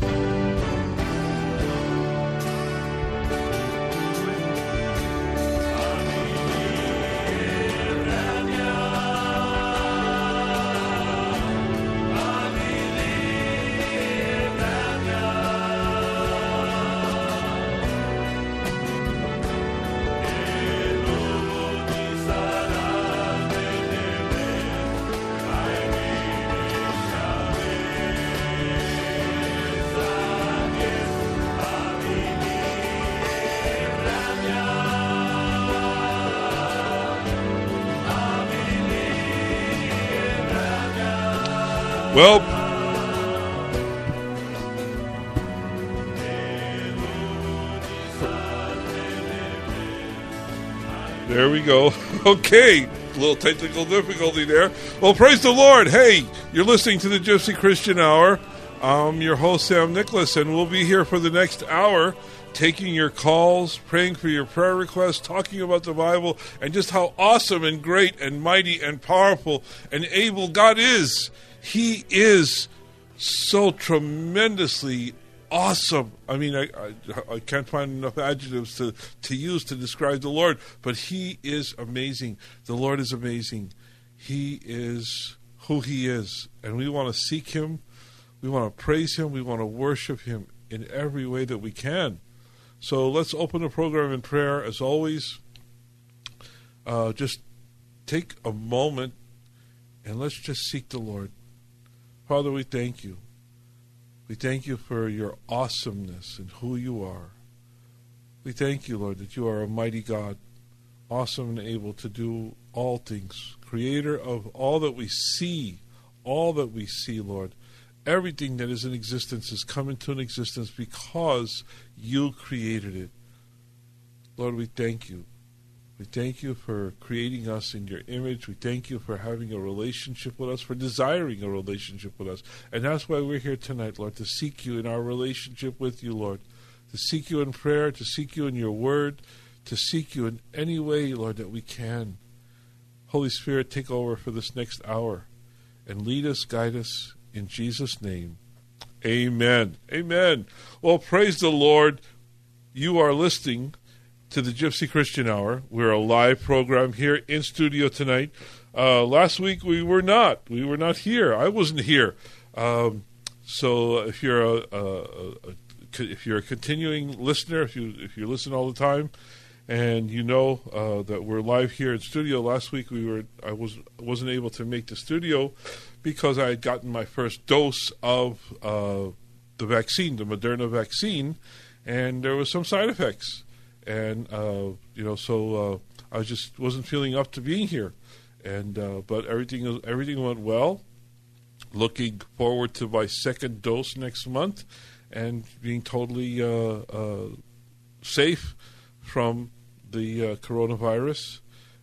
Thank you Well, there we go. Okay, a little technical difficulty there. Well, praise the Lord. Hey, you're listening to the Gypsy Christian Hour. I'm your host, Sam Nicholas, and we'll be here for the next hour taking your calls, praying for your prayer requests, talking about the Bible, and just how awesome and great and mighty and powerful and able God is. He is so tremendously awesome. I mean, I, I, I, can't find enough adjectives to, to use to describe the Lord, but He is amazing. The Lord is amazing. He is who He is, and we want to seek Him. We want to praise Him. We want to worship Him in every way that we can. So let's open the program in prayer. As always, uh, just take a moment and let's just seek the Lord. Father, we thank you. We thank you for your awesomeness and who you are. We thank you, Lord, that you are a mighty God, awesome and able to do all things, creator of all that we see, all that we see, Lord. Everything that is in existence has come into an existence because you created it. Lord, we thank you. We thank you for creating us in your image. We thank you for having a relationship with us, for desiring a relationship with us. And that's why we're here tonight, Lord, to seek you in our relationship with you, Lord. To seek you in prayer, to seek you in your word, to seek you in any way, Lord, that we can. Holy Spirit, take over for this next hour and lead us, guide us in Jesus' name. Amen. Amen. Well, praise the Lord. You are listening to the Gypsy Christian Hour. We're a live program here in studio tonight. Uh, last week we were not. We were not here. I wasn't here. Um, so if you're a, a, a, if you're a continuing listener, if you if you listen all the time, and you know uh, that we're live here in studio. Last week we were I was wasn't able to make the studio because I had gotten my first dose of uh, the vaccine, the Moderna vaccine, and there was some side effects and uh, you know, so uh, I just wasn't feeling up to being here, and uh, but everything everything went well. Looking forward to my second dose next month, and being totally uh, uh, safe from the uh, coronavirus.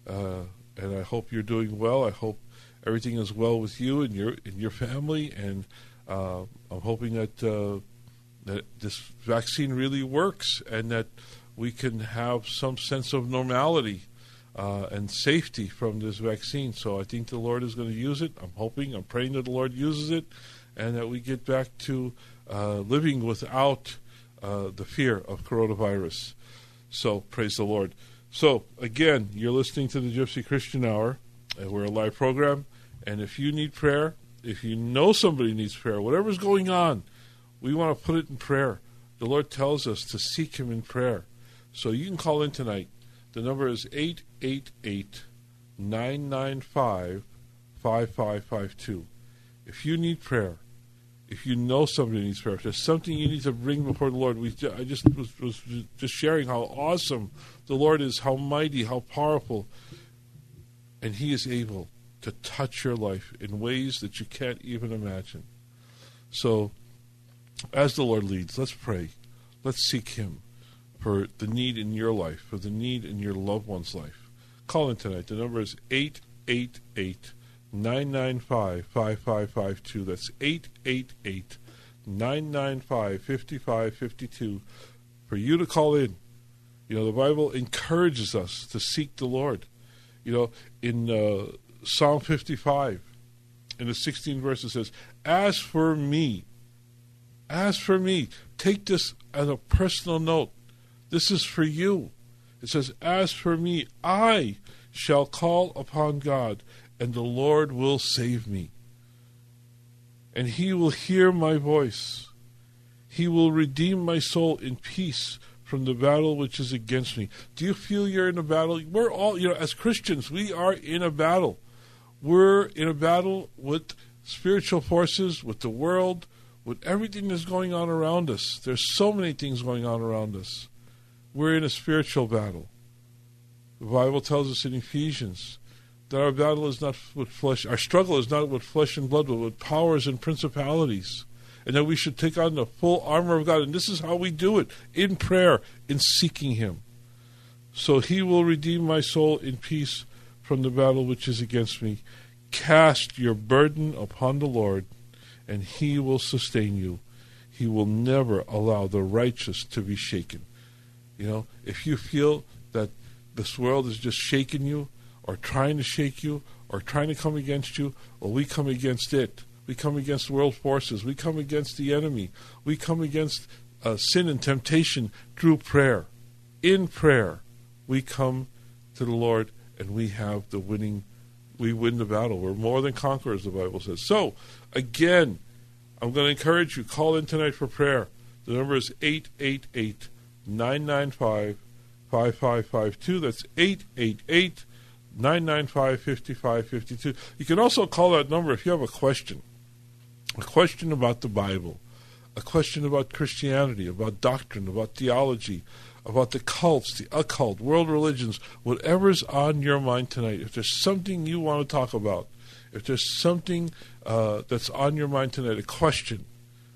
and I hope you're doing well. I hope everything is well with you and your and your family, and I'm hoping that that this vaccine really works and that we can have some sense of normality uh, and safety from this vaccine. So I think the Lord is going to use it. I'm hoping, I'm praying that the Lord uses it, and that we get back to uh, living without uh, the fear of coronavirus. So praise the Lord. So again, you're listening to the Gypsy Christian Hour. we're a live program, and if you need prayer, if you know somebody needs prayer, whatever's going on, we want to put it in prayer. The Lord tells us to seek Him in prayer. So you can call in tonight. The number is 888 995 5552. If you need prayer, if you know somebody needs prayer, if there's something you need to bring before the Lord, we, I just was, was just sharing how awesome the Lord is, how mighty, how powerful, and He is able to touch your life in ways that you can't even imagine. So as the Lord leads, let's pray. Let's seek Him for the need in your life, for the need in your loved one's life. Call in tonight. The number is 888 995 5552. That's 888 995 5552 for you to call in. You know, the Bible encourages us to seek the Lord. You know, in uh, Psalm 55, in the 16th verse, it says, As for me, as for me, take this as a personal note. This is for you. It says, As for me, I shall call upon God, and the Lord will save me. And he will hear my voice. He will redeem my soul in peace from the battle which is against me. Do you feel you're in a battle? We're all, you know, as Christians, we are in a battle. We're in a battle with spiritual forces, with the world, with everything that's going on around us. There's so many things going on around us. We're in a spiritual battle. The Bible tells us in Ephesians that our battle is not with flesh, our struggle is not with flesh and blood, but with powers and principalities. And that we should take on the full armor of God. And this is how we do it in prayer, in seeking Him. So He will redeem my soul in peace from the battle which is against me. Cast your burden upon the Lord, and He will sustain you. He will never allow the righteous to be shaken. You know, if you feel that this world is just shaking you, or trying to shake you, or trying to come against you, well, we come against it. We come against world forces. We come against the enemy. We come against uh, sin and temptation through prayer. In prayer, we come to the Lord and we have the winning, we win the battle. We're more than conquerors, the Bible says. So, again, I'm going to encourage you, call in tonight for prayer. The number is 888 995 5552. That's 888 995 5552. You can also call that number if you have a question. A question about the Bible, a question about Christianity, about doctrine, about theology, about the cults, the occult, world religions, whatever's on your mind tonight, if there's something you want to talk about, if there's something uh, that's on your mind tonight, a question,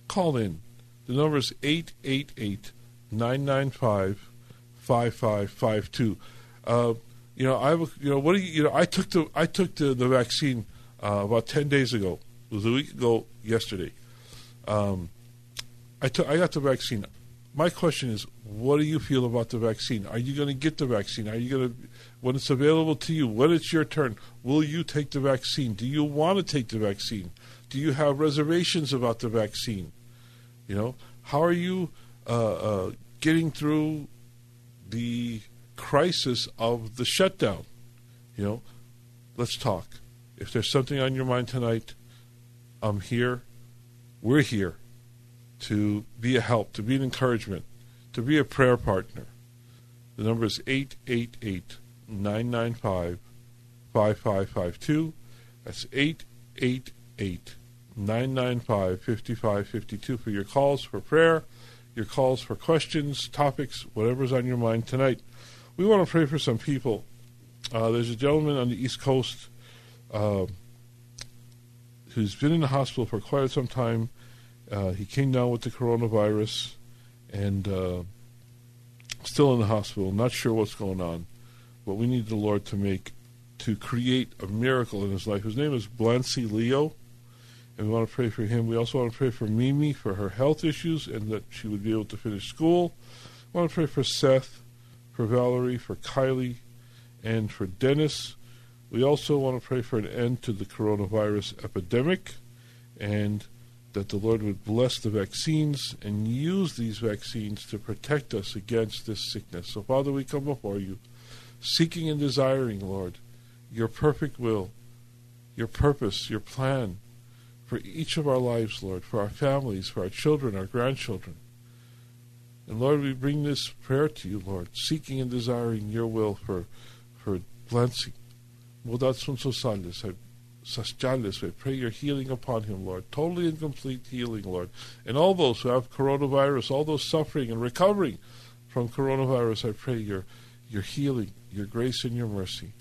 call in. The number is 888 995 5552. Uh, you know, I you know what do you, you know I took the I took the, the vaccine uh, about 10 days ago. It was a week ago yesterday. Um, I took I got the vaccine my question is, what do you feel about the vaccine? Are you going to get the vaccine? Are you going to, when it's available to you, when it's your turn, will you take the vaccine? Do you want to take the vaccine? Do you have reservations about the vaccine? You know, how are you uh, uh, getting through the crisis of the shutdown? You know, let's talk. If there's something on your mind tonight, I'm here. We're here to be a help, to be an encouragement, to be a prayer partner. The number is 888 995 5552. That's 888 995 5552 for your calls for prayer, your calls for questions, topics, whatever's on your mind tonight. We want to pray for some people. Uh, there's a gentleman on the East Coast uh, who's been in the hospital for quite some time uh, he came down with the coronavirus and uh, still in the hospital. Not sure what's going on, but we need the Lord to make to create a miracle in his life. His name is Blancy Leo, and we want to pray for him. We also want to pray for Mimi for her health issues and that she would be able to finish school. We want to pray for Seth, for Valerie, for Kylie, and for Dennis. We also want to pray for an end to the coronavirus epidemic and that the Lord would bless the vaccines and use these vaccines to protect us against this sickness. So, Father, we come before you, seeking and desiring, Lord, your perfect will, your purpose, your plan for each of our lives, Lord, for our families, for our children, our grandchildren. And Lord, we bring this prayer to you, Lord, seeking and desiring your will for for Blancy. Mudat sun I Saschales. We pray your healing upon him, Lord. Totally and complete healing, Lord. And all those who have coronavirus, all those suffering and recovering from coronavirus, I pray your, your healing, your grace, and your mercy.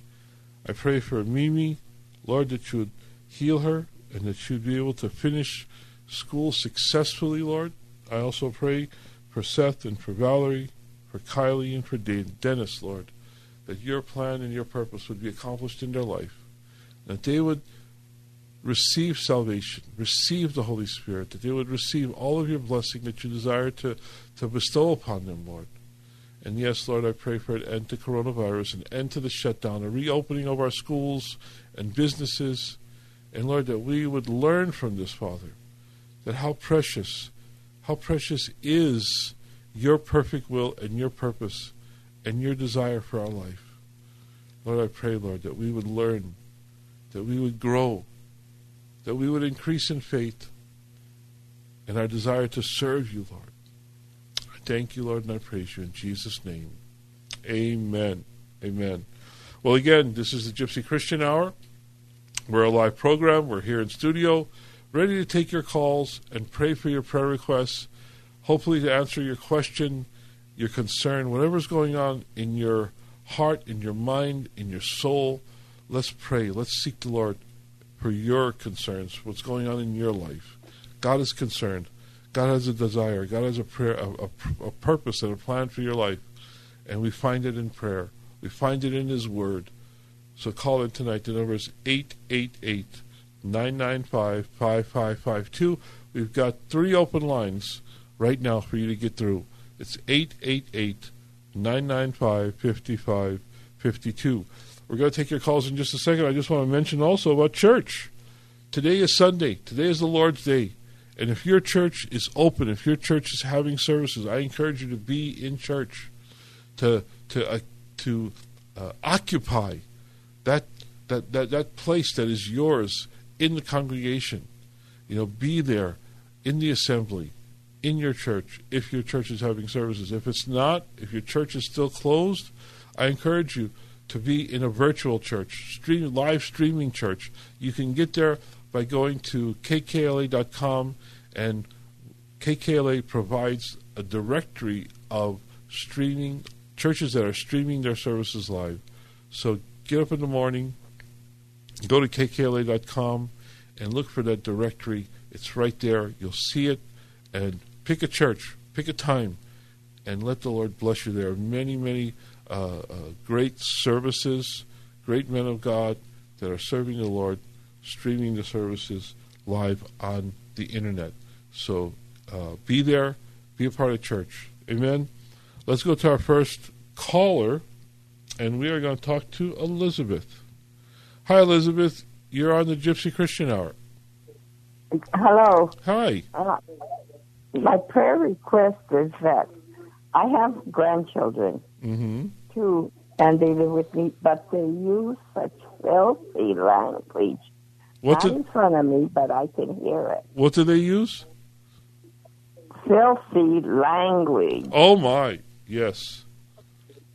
I pray for Mimi, Lord, that you would heal her and that would be able to finish school successfully, Lord. I also pray for Seth and for Valerie, for Kylie and for Dennis, Lord, that your plan and your purpose would be accomplished in their life, that they would receive salvation, receive the Holy Spirit, that they would receive all of your blessing that you desire to, to bestow upon them, Lord. And yes, Lord, I pray for an end to coronavirus, an end to the shutdown, a reopening of our schools and businesses. And Lord, that we would learn from this, Father, that how precious, how precious is your perfect will and your purpose and your desire for our life. Lord, I pray, Lord, that we would learn, that we would grow, that we would increase in faith and our desire to serve you, Lord. I thank you, Lord, and I praise you in Jesus' name. Amen. Amen. Well, again, this is the Gypsy Christian Hour. We're a live program. We're here in studio, ready to take your calls and pray for your prayer requests, hopefully to answer your question, your concern, whatever's going on in your heart, in your mind, in your soul. Let's pray. Let's seek the Lord for your concerns, what's going on in your life. God is concerned. God has a desire. God has a prayer, a, a, a purpose and a plan for your life, and we find it in prayer. We find it in His Word. So call in tonight. The number is 888 995 5552. We've got three open lines right now for you to get through. It's 888 995 5552. We're going to take your calls in just a second. I just want to mention also about church. Today is Sunday. Today is the Lord's Day. And if your church is open, if your church is having services, I encourage you to be in church, to to uh, to uh, occupy that, that that that place that is yours in the congregation. You know, be there in the assembly, in your church, if your church is having services. If it's not, if your church is still closed, I encourage you to be in a virtual church, stream, live streaming church. You can get there by going to kkla.com, and KKLA provides a directory of streaming churches that are streaming their services live. So get up in the morning, go to kkla.com, and look for that directory. It's right there. You'll see it, and pick a church, pick a time, and let the Lord bless you. There are many, many uh, uh, great services, great men of God that are serving the Lord, streaming the services live on the internet. So uh, be there, be a part of church. Amen. Let's go to our first caller, and we are going to talk to Elizabeth. Hi, Elizabeth. You're on the Gypsy Christian Hour. Hello. Hi. Uh, my prayer request is that I have grandchildren, mm-hmm. too, and they live with me, but they use such filthy language. What's Not it? in front of me, but I can hear it. What do they use? Filthy language. Oh my, yes.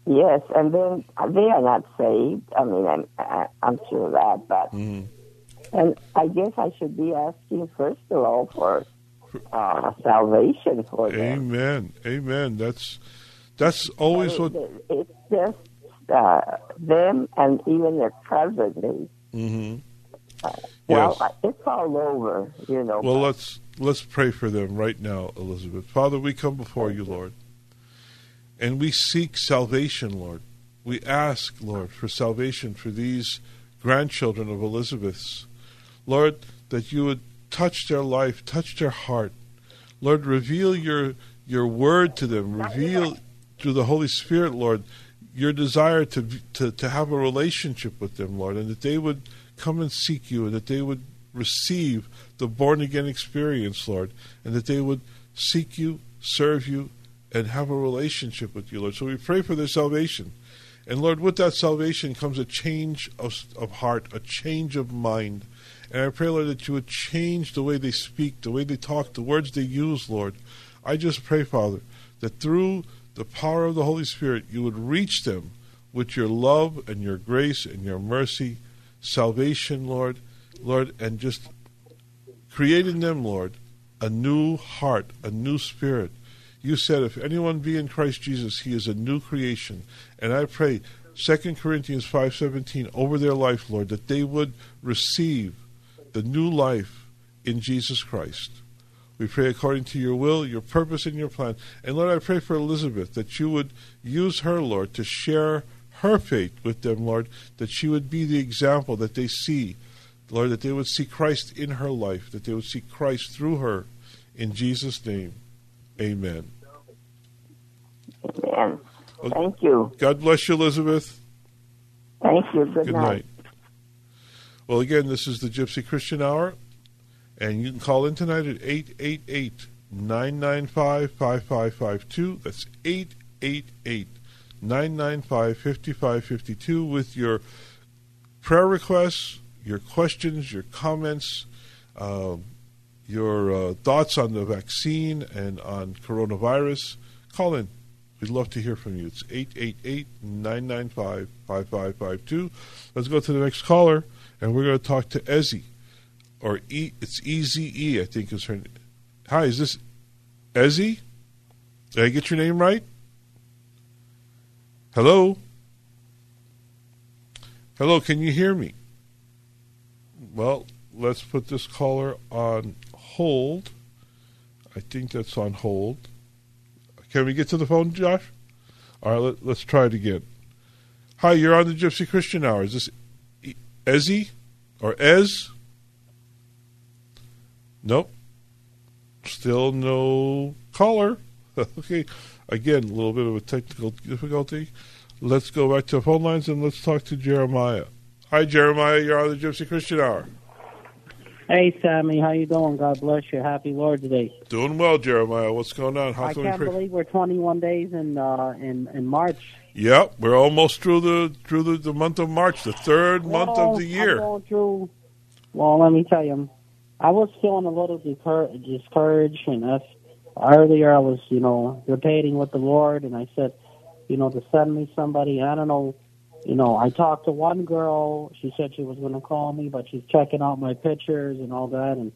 Yes, and then uh, they are not saved. I mean, I'm, I- I'm sure of that, but Mhm. and I guess I should be asking first of all for uh, salvation for them. Amen. Amen. That's that's always what. It's just uh, them and even their cousin. They, hmm well, Yes. it's all over, you know. Well, but let's let's pray for them right now, Elizabeth. Father, we come before you, Lord, and we seek salvation, Lord. We ask, Lord, for salvation for these grandchildren of Elizabeth's. Lord, that you would touch their life, touch their heart. Lord, reveal your your word to them. Reveal through the Holy Spirit, Lord, your desire to to to have a relationship with them, Lord, and that they would come and seek you, and that they would receive the born again experience, Lord, and that they would seek you, serve you, and have a relationship with you, Lord. So we pray for their salvation. And Lord, with that salvation comes a change of, of heart, a change of mind. And I pray, Lord, that you would change the way they speak, the way they talk, the words they use, Lord. I just pray, Father, that through the power of the Holy Spirit, you would reach them with your love and your grace and your mercy, salvation, Lord, Lord, and just create in them, Lord, a new heart, a new spirit. You said, if anyone be in Christ Jesus, he is a new creation. And I pray, 2 Corinthians 5.17, over their life, Lord, that they would receive the new life in Jesus Christ. We pray according to your will, your purpose, and your plan. And Lord, I pray for Elizabeth that you would use her, Lord, to share her faith with them, Lord, that she would be the example that they see, Lord, that they would see Christ in her life, that they would see Christ through her. In Jesus' name, amen. Amen. Thank you. God bless you, Elizabeth. Thank you. Good, Good night. Well, again, this is the Gypsy Christian Hour, and you can call in tonight at 888 995 5552. That's 888 995 5552 with your prayer requests, your questions, your comments, um, your uh, thoughts on the vaccine and on coronavirus. Call in. We'd love to hear from you. It's 888 995 5552. Let's go to the next caller, and we're going to talk to Ezzy. Or e, it's E-Z-E, I think is her name. Hi, is this Ezzy? Did I get your name right? Hello? Hello, can you hear me? Well, let's put this caller on hold. I think that's on hold. Can we get to the phone, Josh? All right, let, us try it again. Hi, you're on the Gypsy Christian Hour. Is this Ezzy or Ez? Nope. Still no caller. okay. Again, a little bit of a technical difficulty. Let's go back to the phone lines and let's talk to Jeremiah. Hi, Jeremiah. You're on the Gypsy Christian Hour. Hey, Sammy. How you doing? God bless you. Happy Lord's Day. Doing well, Jeremiah. What's going on? How I can can't we believe we're 21 days in uh, in in March. Yep, we're almost through the through the, the month of March, the third month of the I'm year. going through. Well, let me tell you, I was feeling a little discour- discouraged, and if earlier I was, you know, debating with the Lord, and I said, you know, to send me somebody. I don't know. You know, I talked to one girl. She said she was going to call me, but she's checking out my pictures and all that, and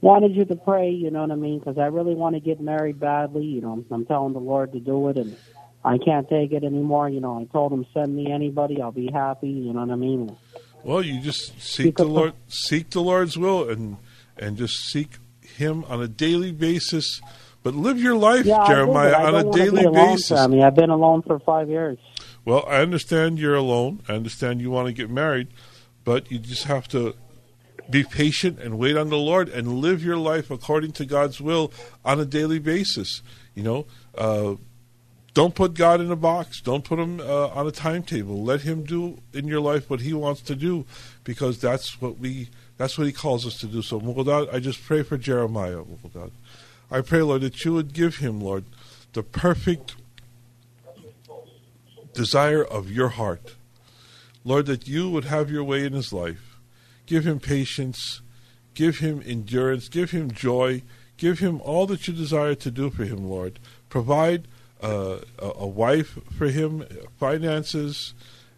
wanted you to pray. You know what I mean? Because I really want to get married badly. You know, I'm telling the Lord to do it, and I can't take it anymore. You know, I told him send me anybody, I'll be happy. You know what I mean? Well, you just seek the Lord, seek the Lord's will, and and just seek Him on a daily basis. But live your life, Yeah, Jeremiah, on a daily basis. Sammy. I've been alone for five years. Well, I understand you're alone. I understand you want to get married, but you just have to be patient and wait on the Lord and live your life according to God's will on a daily basis. You know, uh, don't put God in a box. Don't put him uh, on a timetable. Let him do in your life what he wants to do, because that's what we that's what he calls us to do. So, God, I just pray for Jeremiah, God. I pray, Lord, that you would give him, Lord, the perfect desire of your heart. Lord, that you would have your way in his life. Give him patience, give him endurance, give him joy, give him all that you desire to do for him, Lord. Provide uh, a, a wife for him, finances,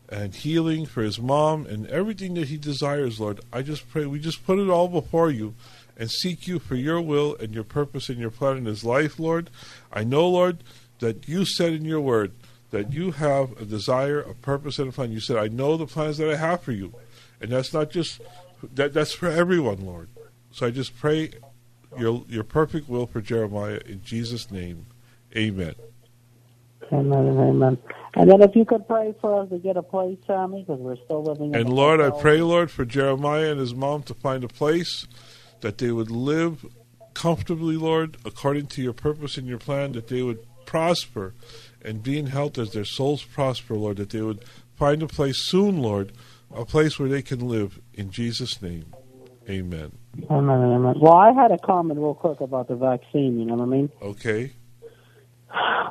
and healing for his mom, and everything that he desires, Lord. I just pray, we just put it all before you and seek you for your will and your purpose and your plan in his life, Lord. I know, Lord, that you said in your word that you have a desire, a purpose, and a plan. You said, I know the plans that I have for you. And that's not just that that's for everyone, Lord. So I just pray your your perfect will for Jeremiah in Jesus' name. Amen. Amen. Amen. And then if you could pray for us to get a place, Sammy, because we're still living. And Lord, I pray, Lord, for Jeremiah and his mom to find a place that they would live comfortably, Lord, according to your purpose and your plan, that they would prosper and be in health as their souls prosper, Lord, that they would find a place soon, Lord, a place where they can live. In Jesus' name, amen. Amen. Amen. Well, I had a comment real quick about the vaccine. You know what I mean? Okay?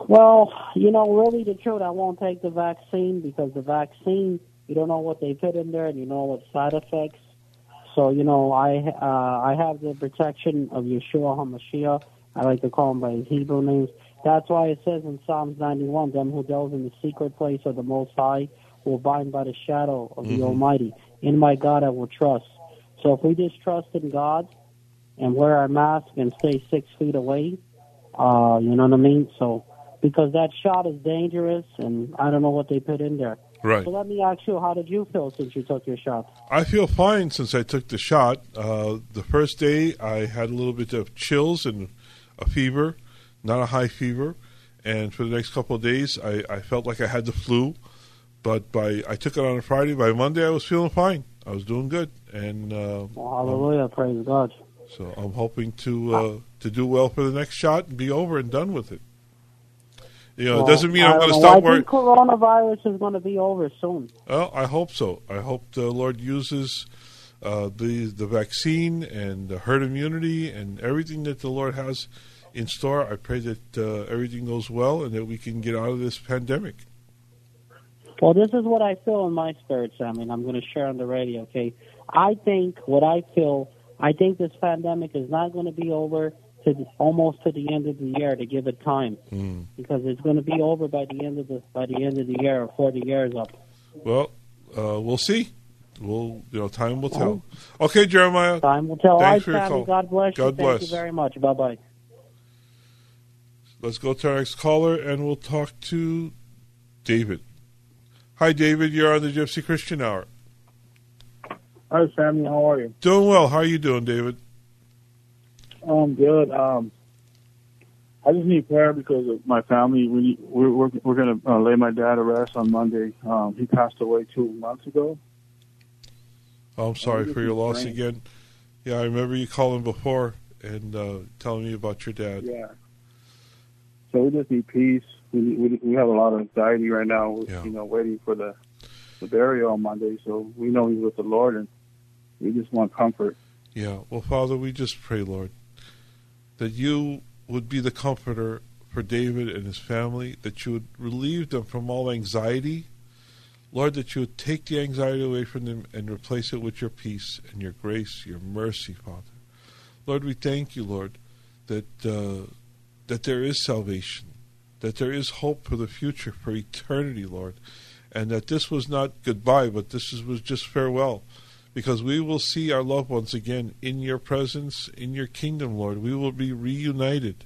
Well, you know, really the truth, I won't take the vaccine because the vaccine, you don't know what they put in there, and you know what side effects. So, you know, I uh, I have the protection of Yeshua HaMashiach. I like to call him by his Hebrew names. That's why it says in Psalms 91, them who dwells in the secret place of the Most High will bind by the shadow of the Mhm. Almighty. In my God I will trust. So if we just trust in God and wear our mask and stay six feet away, uh, you know what I mean? So because that shot is dangerous, and I don't know what they put in there. Right. So let me ask you, how did you feel since you took your shot? I feel fine since I took the shot. Uh, the first day, I had a little bit of chills and a fever, not a high fever. And for the next couple of days, I, I felt like I had the flu. But by I took it on a Friday. By Monday, I was feeling fine. I was doing good, and uh, Well, hallelujah, praise God. so I'm hoping to uh, to do well for the next shot and be over and done with it. You know, Well, it doesn't mean I'm going to stop I worrying. coronavirus is going to be over soon. Well, I hope so. I hope the Lord uses uh, the the vaccine and the herd immunity and everything that the Lord has in store. I pray that uh, everything goes well and that we can get out of this pandemic. Well, this is what I feel in my spirit, Sam, and I'm going to share on the radio, okay? I think what I feel, I think this pandemic is not going to be over to the, almost to the end of the year to give it time, Mm. because it's going to be over by the end of the by the end of the year before the year is up. Well, uh, we'll see. We'll, you know, time will tell. Okay, Jeremiah. Time will tell. Thanks for your call. God bless you. God Thank bless. you very much. Bye bye. Let's go to our next caller and we'll talk to David. Hi, David. You're on the Gypsy Christian Hour. Hi, Sammy. How are you? Doing well. How are you doing, David? I'm um, good. Um, I just need prayer because of my family. We we're we're, we're going to uh, lay my dad to rest on Monday. Um, he passed away two months ago. Oh, I'm sorry for your loss again. Yeah, I remember you calling before and uh, telling me about your dad. Yeah. So we just need peace. We we, we have a lot of anxiety right now. With, Yeah. You know, waiting for the the burial on Monday. So we know he's with the Lord, and we just want comfort. Yeah. Well, Father, we just pray, Lord, that you would be the comforter for David and his family, that you would relieve them from all anxiety. Lord, that you would take the anxiety away from them and replace it with your peace and your grace, your mercy, Father. Lord, we thank you, Lord, that uh, that there is salvation, that there is hope for the future, for eternity, Lord, and that this was not goodbye, but this is, was just farewell because we will see our loved ones again in your presence, in your kingdom, Lord. We will be reunited.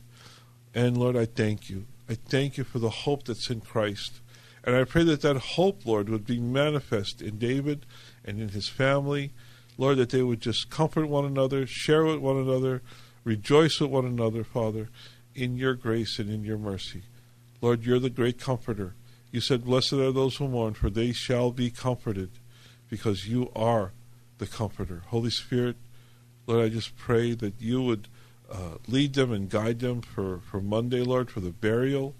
And Lord, I thank you. I thank you for the hope that's in Christ. And I pray that that hope, Lord, would be manifest in David and in his family. Lord, that they would just comfort one another, share with one another, rejoice with one another, Father, in your grace and in your mercy. Lord, you're the great comforter. You said, Blessed are those who mourn, for they shall be comforted, because you are the comforter. Holy Spirit, Lord, I just pray that you would uh, lead them and guide them for, for Monday, Lord, for the burial.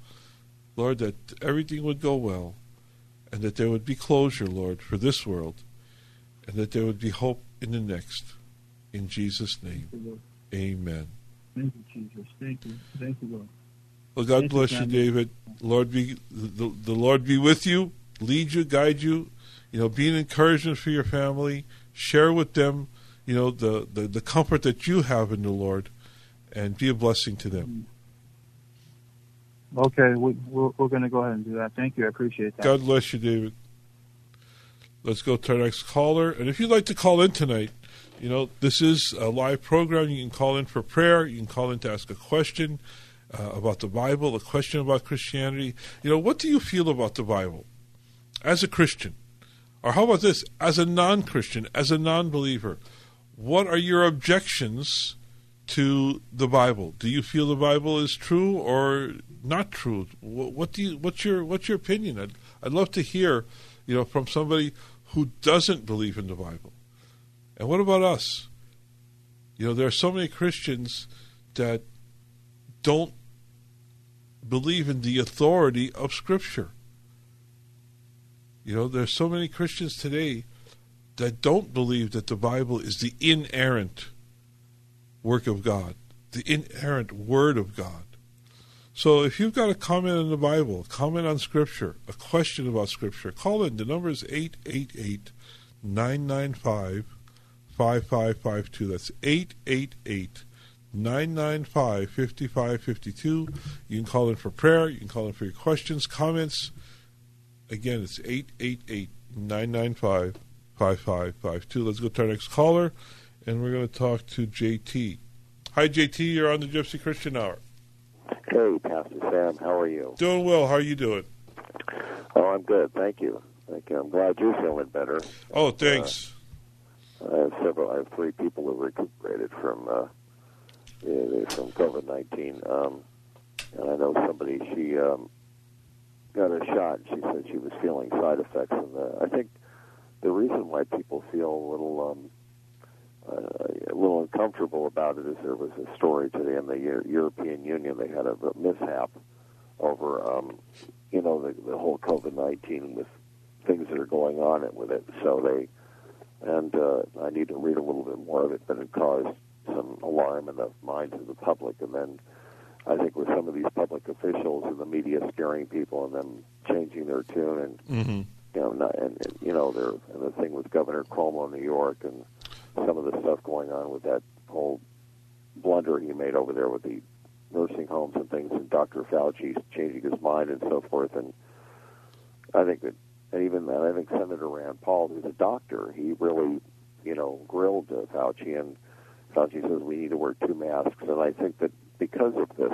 Lord, that everything would go well, and that there would be closure, Lord, for this world, and that there would be hope in the next. In Jesus' name, amen. Thank you, Jesus. Thank you. Thank you, Lord. Well, God Thank bless you. David. Lord be the, the Lord be with you, lead you, guide you. You know, be an encouragement for your family. Share with them, you know, the, the, the comfort that you have in the Lord, and be a blessing to them. Okay, we, we're, we're going to go ahead and do that. Thank you. I appreciate that. God bless you, David. Let's go to our next caller. And if you'd like to call in tonight, you know, this is a live program. You can call in for prayer. You can call in to ask a question uh, about the Bible, a question about Christianity. You know, what do you feel about the Bible as a Christian? Or how about this? As a non Christian, as a non believer, what are your objections to the Bible? Do you feel the Bible is true or not true? What, what do you? What's your What's your opinion? I'd I'd love to hear, you know, from somebody who doesn't believe in the Bible. And what about us? You know, there are so many Christians that don't believe in the authority of Scripture. You know, there's so many Christians today that don't believe that the Bible is the inerrant work of God, the inerrant Word of God. So if you've got a comment on the Bible, a comment on Scripture, a question about Scripture, call in. The number is 888 995 5552. That's 888 995 5552. You can call in for prayer. You can call in for your questions, comments. Again, it's 888 995 5552. Let's go to our next caller, and we're going to talk to JT. Hi, JT. You're on the Gypsy Christian Hour. Hey, Pastor Sam, how are you? Doing well. How are you doing? Oh, I'm good, thank you. Thank you. I'm glad you're feeling better. Oh, thanks. Uh, I have several. I have three people who recuperated from uh, eh, from COVID nineteen, um, and I know somebody. She um, got a shot. and She said she was feeling side effects, and uh, I think the reason why people feel a little um, uh, a little uncomfortable about it is there was a story today in the European Union. They had a, mishap over um, you know the, the whole COVID nineteen with things that are going on with it. So they and uh, I need to read a little bit more of it, but it caused some alarm in the minds of the public. And then I think with some of these public officials and the media scaring people and them changing their tune and hmm you know, not, and, and you know, there and the thing with Governor Cuomo in New York and some of the stuff going on with that whole blunder he made over there with the nursing homes and things, and Dr. Fauci changing his mind and so forth. And I think that, and even I think Senator Rand Paul, who's a doctor, he really, you know, grilled uh, Fauci, and Fauci says we need to wear two masks. And I think that because of this,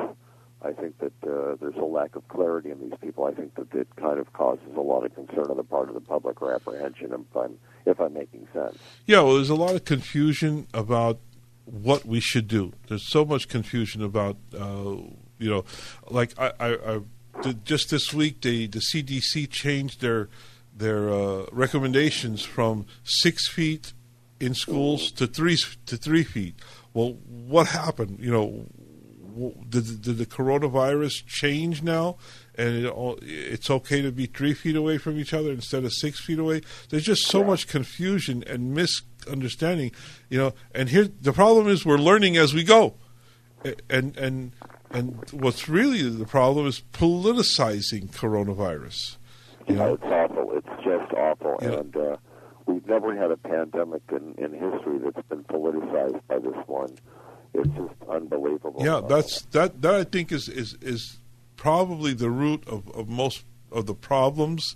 I think that uh, there's a lack of clarity in these people. I think that it kind of causes a lot of concern on the part of the public or apprehension. If I'm if I'm making sense. Yeah, well, there's a lot of confusion about what we should do. There's so much confusion about, uh, you know, like I, I, I did- just this week, they, the CDC changed their their uh, recommendations from six feet in schools to three to three feet. Well, what happened? You know, did, did the coronavirus change now? And it, all- it's okay to be three feet away from each other instead of six feet away. There's just so much confusion and misunderstanding, you know. And here, the problem is we're learning as we go, and and and what's really the problem is politicizing coronavirus. You know, it's awful. It's just awful, Yeah. and uh, we've never had a pandemic in, in history that's been politicized by this one. It's just unbelievable. Yeah, that's that. That I think is is is probably the root of, of most of the problems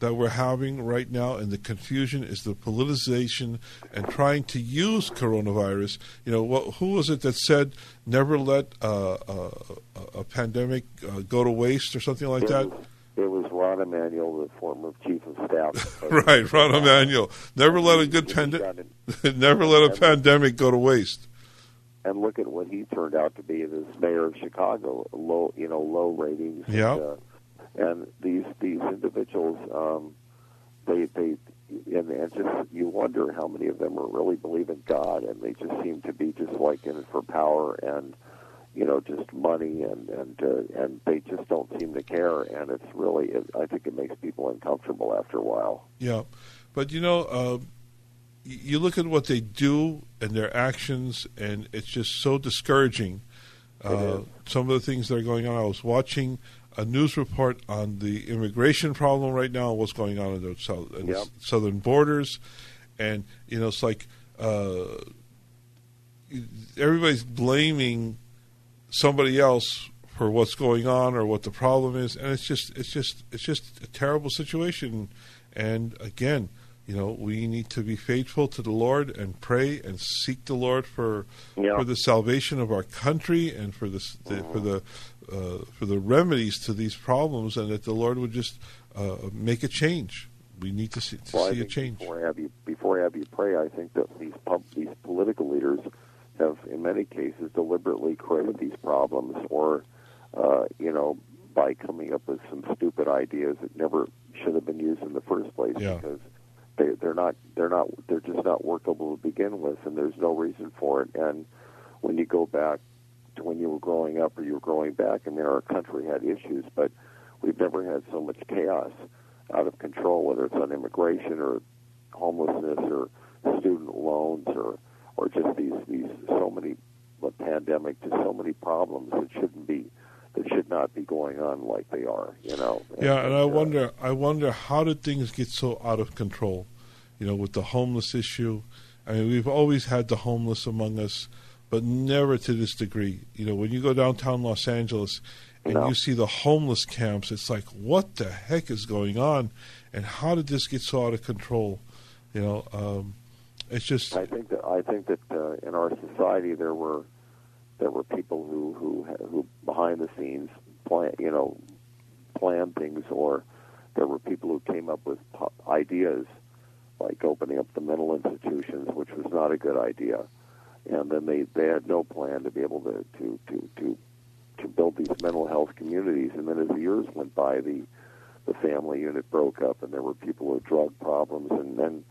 that we're having right now, and the confusion is the politicization and trying to use coronavirus. You know, what, who was it that said never let uh, uh, a, a pandemic uh, go to waste or something like that? It was Rahm Emanuel, the former chief of staff. Right, Rahm Emanuel. Never let a good pandemic. never let a pandemic go to waste. and look at what he turned out to be as mayor of Chicago. Low, you know, low ratings. Yeah. And, uh, and these these individuals, um, they they and, and just you wonder how many of them are really believe in God, and they just seem to be just like in it for power and you know just money and and uh, and they just don't seem to care, and it's really it, I think it makes people uncomfortable after a while. Yeah, but you know, uh, you look at what they do and their actions, and it's just so discouraging. Uh, some of the things that are going on. I was watching a news report on the immigration problem right now, what's going on in the, south, in the southern borders, and you know, it's like uh, everybody's blaming somebody else for what's going on or what the problem is, and it's just it's just it's just a terrible situation. And again, you know, we need to be faithful to the Lord and pray and seek the Lord for Yeah. for the salvation of our country and for this the, for the uh, for the remedies to these problems, and that the Lord would just uh, make a change. We need to see, to Well, see a change. Before I have you, before I have you pray, I think that these pub, these political leaders have, in many cases, deliberately created these problems, or uh, you know, by coming up with some stupid ideas that never should have been used in the first place Yeah. because they, they're not they're not they're just not workable to begin with, and there's no reason for it. And when you go back to when you were growing up or you were growing back, I mean, our country had issues, but we've never had so much chaos out of control, whether it's on immigration or homelessness or student loans or or just these these so many the pandemic, just so many problems that shouldn't be that should not be going on like they are. You know. Yeah, and I uh, wonder, I wonder how did things get so out of control? You know, with the homeless issue. I mean, we've always had the homeless among us, but never to this degree. You know, when you go downtown Los Angeles and No. you see the homeless camps, it's like, what the heck is going on? And how did this get so out of control? You know, um, it's just I think that I think that uh, in our society there were there were people who who who behind the scenes plan you know plan things or there were people who came up with ideas like opening up the mental institutions, which was not a good idea. And then they, they had no plan to be able to, to, to, to, to build these mental health communities. And then as the years went by, the, the family unit broke up, and there were people with drug problems. And then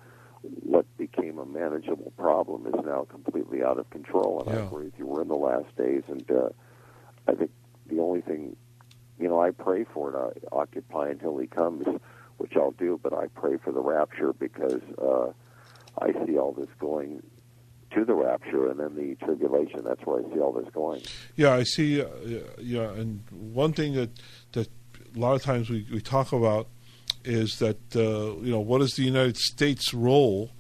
what became a manageable problem is now completely out of control. And I Yeah. agree with you. We're in the last days, and uh, I think the only thing, you know, I pray for it, uh, Occupy until He comes, which I'll do, but I pray for the rapture because uh, I see all this going to the rapture and then the tribulation. That's where I see all this going. Yeah, I see. Uh, yeah, and one thing that that a lot of times we, we talk about is that uh, you know what is the United States' role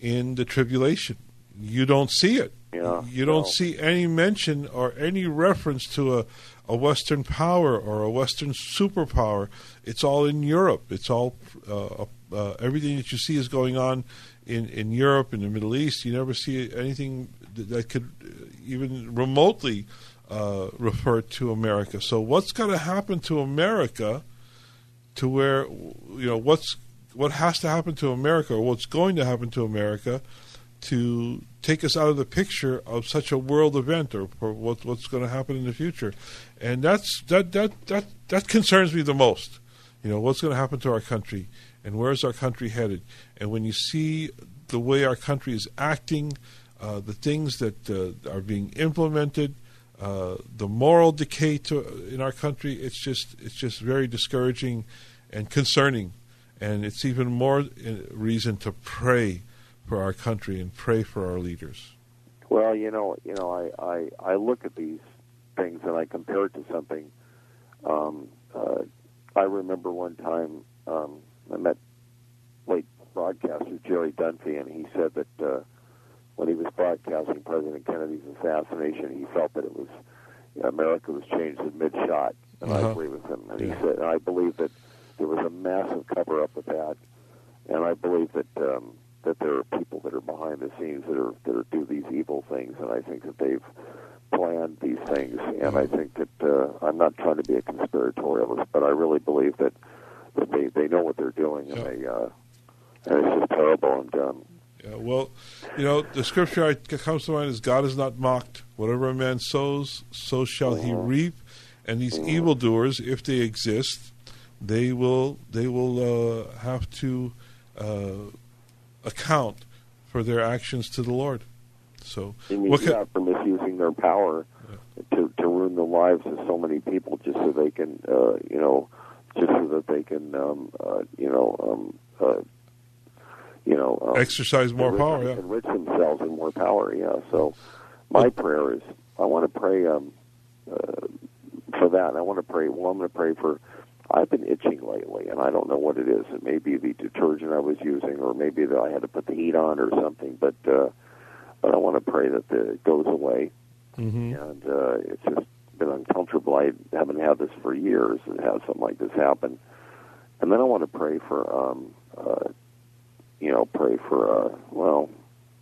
in the tribulation? You don't see it. Yeah, you don't no. see any mention or any reference to a, a Western power or a Western superpower. It's all in Europe. It's all uh, uh, everything that you see is going on in, in Europe in the Middle East. You never see anything that, that could uh, even remotely uh, refer to America. So what's going to happen to America? To where you know what's what has to happen to America or what's going to happen to America to take us out of the picture of such a world event or, or what, what's going to happen in the future, and that's that that that that concerns me the most. You know, what's going to happen to our country, and where's our country headed? And when you see the way our country is acting, uh, the things that uh, are being implemented, uh, the moral decay to, in our country, it's just it's just very discouraging and concerning, and it's even more uh, reason to pray for our country and pray for our leaders. Well, you know, you know, I, I, I look at these things and I compare it to something. Um, uh, I remember one time um, I met late broadcaster Jerry Dunphy, and he said that uh, when he was broadcasting President Kennedy's assassination, he felt that it was you know, America was changed in mid shot, and Uh-huh. I agree with him. And Yeah. he said, and I believe that there was a massive cover up with that, and I believe that. Um, that there are people that are behind the scenes that are that are do these evil things, and I think that they've planned these things. And I think that uh, I'm not trying to be a conspiratorialist, but I really believe that that they they know what they're doing, and Yeah. they uh, and it's just terrible. And um, Yeah, well, you know, the scripture I, that comes to mind is God is not mocked. Whatever a man sows, so shall he reap. And these evildoers, if they exist, they will they will uh, have to uh, account for their actions to the Lord. So, what yeah, for misusing their power to to ruin the lives of so many people just so they can, uh, you know, just so that they can, um, uh, you know, um, uh, you know, um, exercise more enrich, power? Yeah. enrich themselves in more power. Yeah. So, my prayer is, I want to pray um, uh, for that. I want to pray. Well, I'm going to pray for. I've been itching lately, and I don't know what it is. It may be the detergent I was using, or maybe that I had to put the heat on, or something. But uh, but I want to pray that the, it goes away. hmm And uh, it's just been uncomfortable. I haven't had this for years, and have something like this happen. And then I want to pray for, um, uh, you know, pray for, uh, well,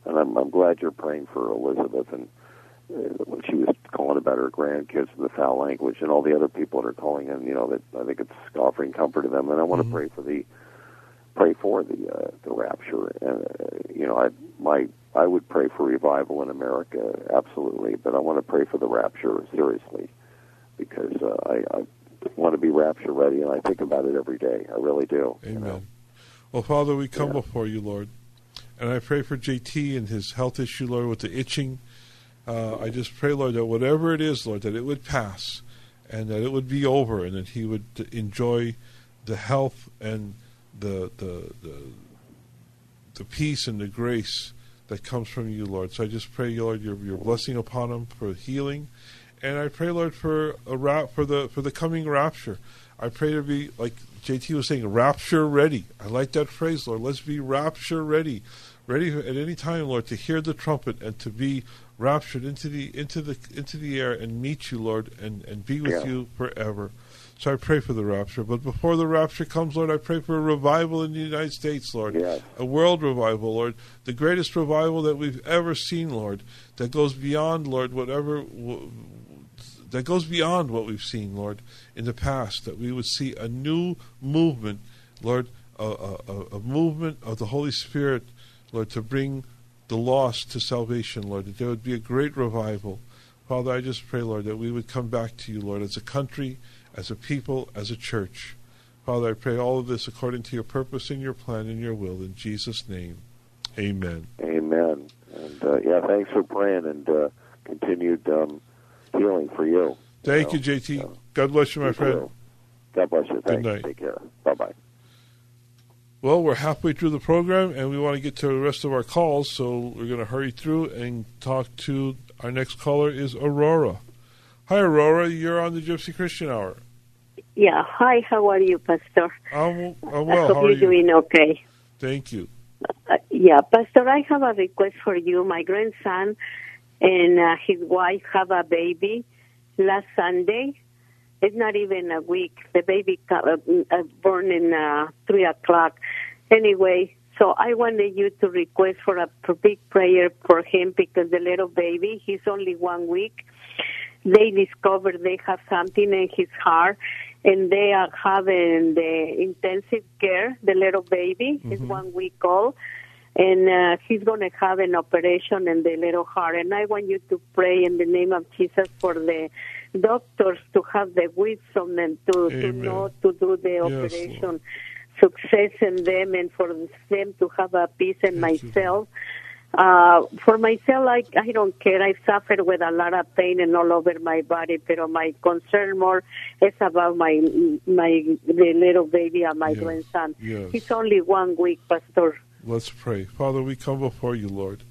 and I'm, I'm glad you're praying for Elizabeth and when she was calling about her grandkids and the foul language and all the other people that are calling in, you know, that I think it's offering comfort to them. And I want to pray for the pray for the uh, the rapture. And uh, you know, I my I would pray for revival in America, absolutely. But I want to pray for the rapture seriously because uh, I, I want to be rapture ready, and I think about it every day. I really do. you Amen. know. Well, Father, we come Yeah. before you, Lord, and I pray for JT and his health issue, Lord, with the itching. Uh, I just pray, Lord, that whatever it is, Lord, that it would pass, and that it would be over, and that he would enjoy the health and the the the, the peace and the grace that comes from you, Lord. So I just pray, Lord, your your blessing upon him for healing, and I pray, Lord, for a rap for the for the coming rapture. I pray to be like JT was saying, rapture ready. I like that phrase, Lord. Let's be rapture ready, ready at any time, Lord, to hear the trumpet and to be raptured into the into the into the air and meet you, Lord, and and be with Yeah. you forever. So I pray for the rapture. But before the rapture comes, Lord, I pray for a revival in the United States, Lord. A world revival, Lord. The greatest revival that we've ever seen, Lord. That goes beyond, Lord, whatever. W- that goes beyond what we've seen, Lord, in the past. That we would see a new movement Lord, a, a, a movement of the Holy Spirit, Lord, to bring the lost to salvation, Lord, that there would be a great revival. Father, I just pray, Lord, that we would come back to you, Lord, as a country, as a people, as a church. Father, I pray all of this according to your purpose and your plan and your will. In Jesus' name, amen. Amen. And uh, yeah, thanks for praying and uh, continued um, healing for you. Thank know, you, JT. God bless you, my friend. God bless you. Thanks. night. Take care. Bye bye. Well, we're halfway through the program, and we want to get to the rest of our calls, so we're going to hurry through and talk to our next caller is Aurora. Hi, Aurora. You're on the Gypsy Christian Hour. Yeah. Hi, how are you, Pastor? I'm, I'm I well. hope How are you're you? doing okay. Thank you. Uh, yeah, Pastor, I have a request for you. My grandson and uh, his wife have a baby last Sunday. It's not even a week. The baby uh, uh, born in uh, 3 o'clock. Anyway, so I wanted you to request for a big prayer for him because the little baby, he's only one week. They discovered they have something in his heart and they are having the intensive care. The little baby is one week old and uh, he's going to have an operation in the little heart. And I want you to pray in the name of Jesus for the doctors to have the wisdom and to, to know to do the Lord. operation success in them and for them to have a peace in myself. Uh, for myself, I, I don't care. I suffered with a lot of pain and all over my body, but my concern more is about my my the little baby and my Yes, grandson. yes. He's only one week, Pastor. Let's pray. Father, we come before you, Lord.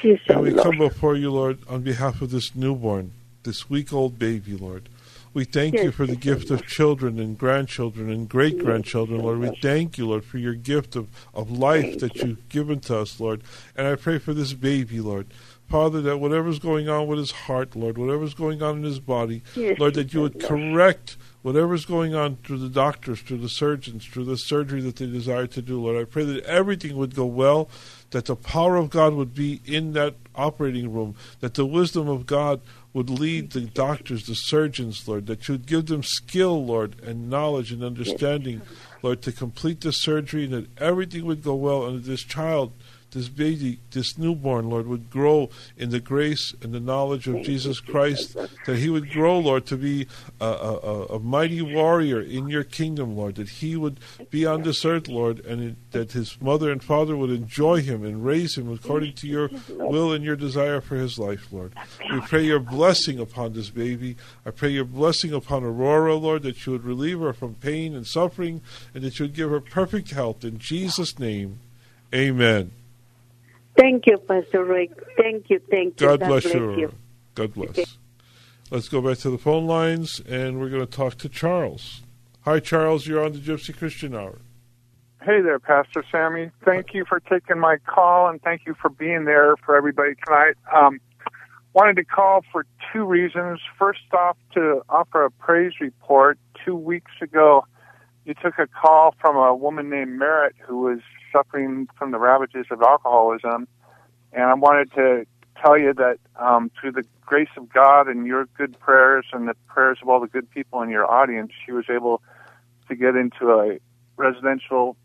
Jesus, And we Lord. come before you, Lord, on behalf of this newborn, this week old baby, Lord. We thank you for the gift of children and grandchildren and great grandchildren, Lord. We thank you, Lord, for your gift of, of life that you've given to us, Lord. And I pray for this baby, Lord. Father, that whatever's going on with his heart, Lord, whatever's going on in his body, Lord, that you would correct whatever's going on through the doctors, through the surgeons, through the surgery that they desire to do, Lord. I pray that everything would go well, that the power of God would be in that operating room, that the wisdom of God would lead the doctors, the surgeons, Lord, that you would give them skill, Lord, and knowledge and understanding, Lord, to complete the surgery, and that everything would go well, and that this child, this baby, this newborn, Lord, would grow in the grace and the knowledge of Jesus Christ, that he would grow, Lord, to be a, a, a- mighty warrior in your kingdom, Lord, that he would be on this earth, Lord, and it, that his mother and father would enjoy him and raise him according to your will and your desire for his life, Lord. We pray your blessing upon this baby. I pray your blessing upon Aurora, Lord, that you would relieve her from pain and suffering, and that you would give her perfect health. In Jesus' name, amen. Thank you, Pastor Rick. Thank you, thank you. God bless you. you. God bless. Let's go back to the phone lines, and we're going to talk to Charles. Hi, Charles. You're on the Gypsy Christian Hour. Hey there, Pastor Sammy. Thank you for taking my call and thank you for being there for everybody tonight. Um, wanted to call for two reasons. First off, to offer a praise report. Two weeks ago, you took a call from a woman named Merritt who was suffering from the ravages of alcoholism. And I wanted to tell you that um, through the grace of God and your good prayers and the prayers of all the good people in your audience, she was able to get into a residential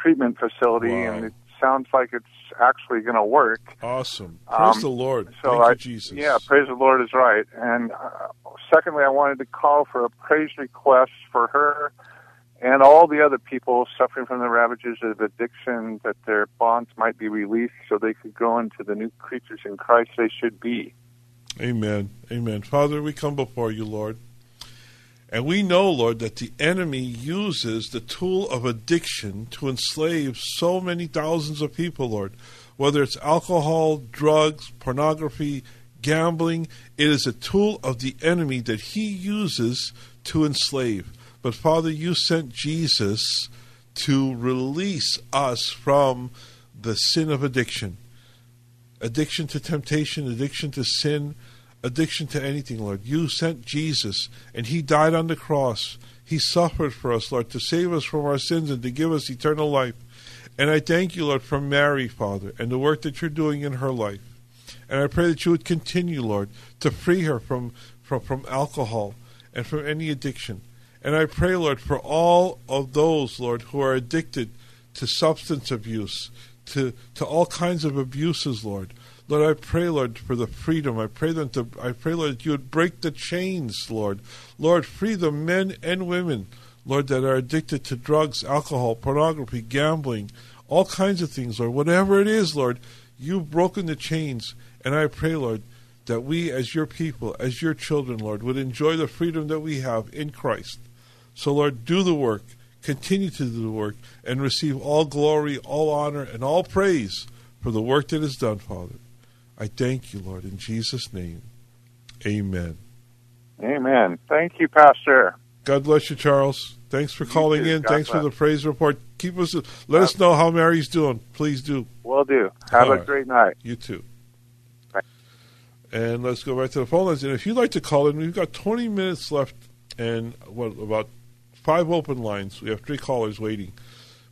treatment facility, Wow. and it sounds like it's actually going to work. Awesome. Praise Um, the Lord. So Thank I, you, Jesus. yeah, praise the Lord is right. And uh, secondly, I wanted to call for a praise request for her and all the other people suffering from the ravages of addiction that their bonds might be released so they could go into the new creatures in Christ they should be. Amen. Amen. Father, we come before you, Lord. And we know, Lord, that the enemy uses the tool of addiction to enslave so many thousands of people, Lord. Whether it's alcohol, drugs, pornography, gambling, it is a tool of the enemy that he uses to enslave. But Father, you sent Jesus to release us from the sin of addiction addiction to temptation, addiction to sin, addiction to anything, Lord. You sent Jesus, and He died on the cross. He suffered for us, Lord, to save us from our sins and to give us eternal life. And I thank you, Lord, for Mary, Father, and the work that you're doing in her life. And I pray that you would continue, Lord, to free her from, from, from alcohol and from any addiction. And I pray, Lord, for all of those, Lord, who are addicted to substance abuse, to, to all kinds of abuses, Lord. Lord, I pray, Lord, for the freedom. I pray that the, I pray, Lord, that you would break the chains, Lord. Lord, free the men and women, Lord, that are addicted to drugs, alcohol, pornography, gambling, all kinds of things, Lord. Whatever it is, Lord, you've broken the chains. And I pray, Lord, that we, as your people, as your children, Lord, would enjoy the freedom that we have in Christ. So, Lord, do the work, continue to do the work, and receive all glory, all honor, and all praise for the work that is done, Father. I thank you, Lord, in Jesus' name. Amen. Amen. Thank you, Pastor. God bless you, Charles. Thanks for calling too. in. God Thanks for the praise report. Keep us. Let us know how Mary's doing. Please do. Will do. Have All a right. great night. You too. And let's go back to the phone lines. And if you'd like to call in, we've got 20 minutes left and what about five open lines. We have three callers waiting.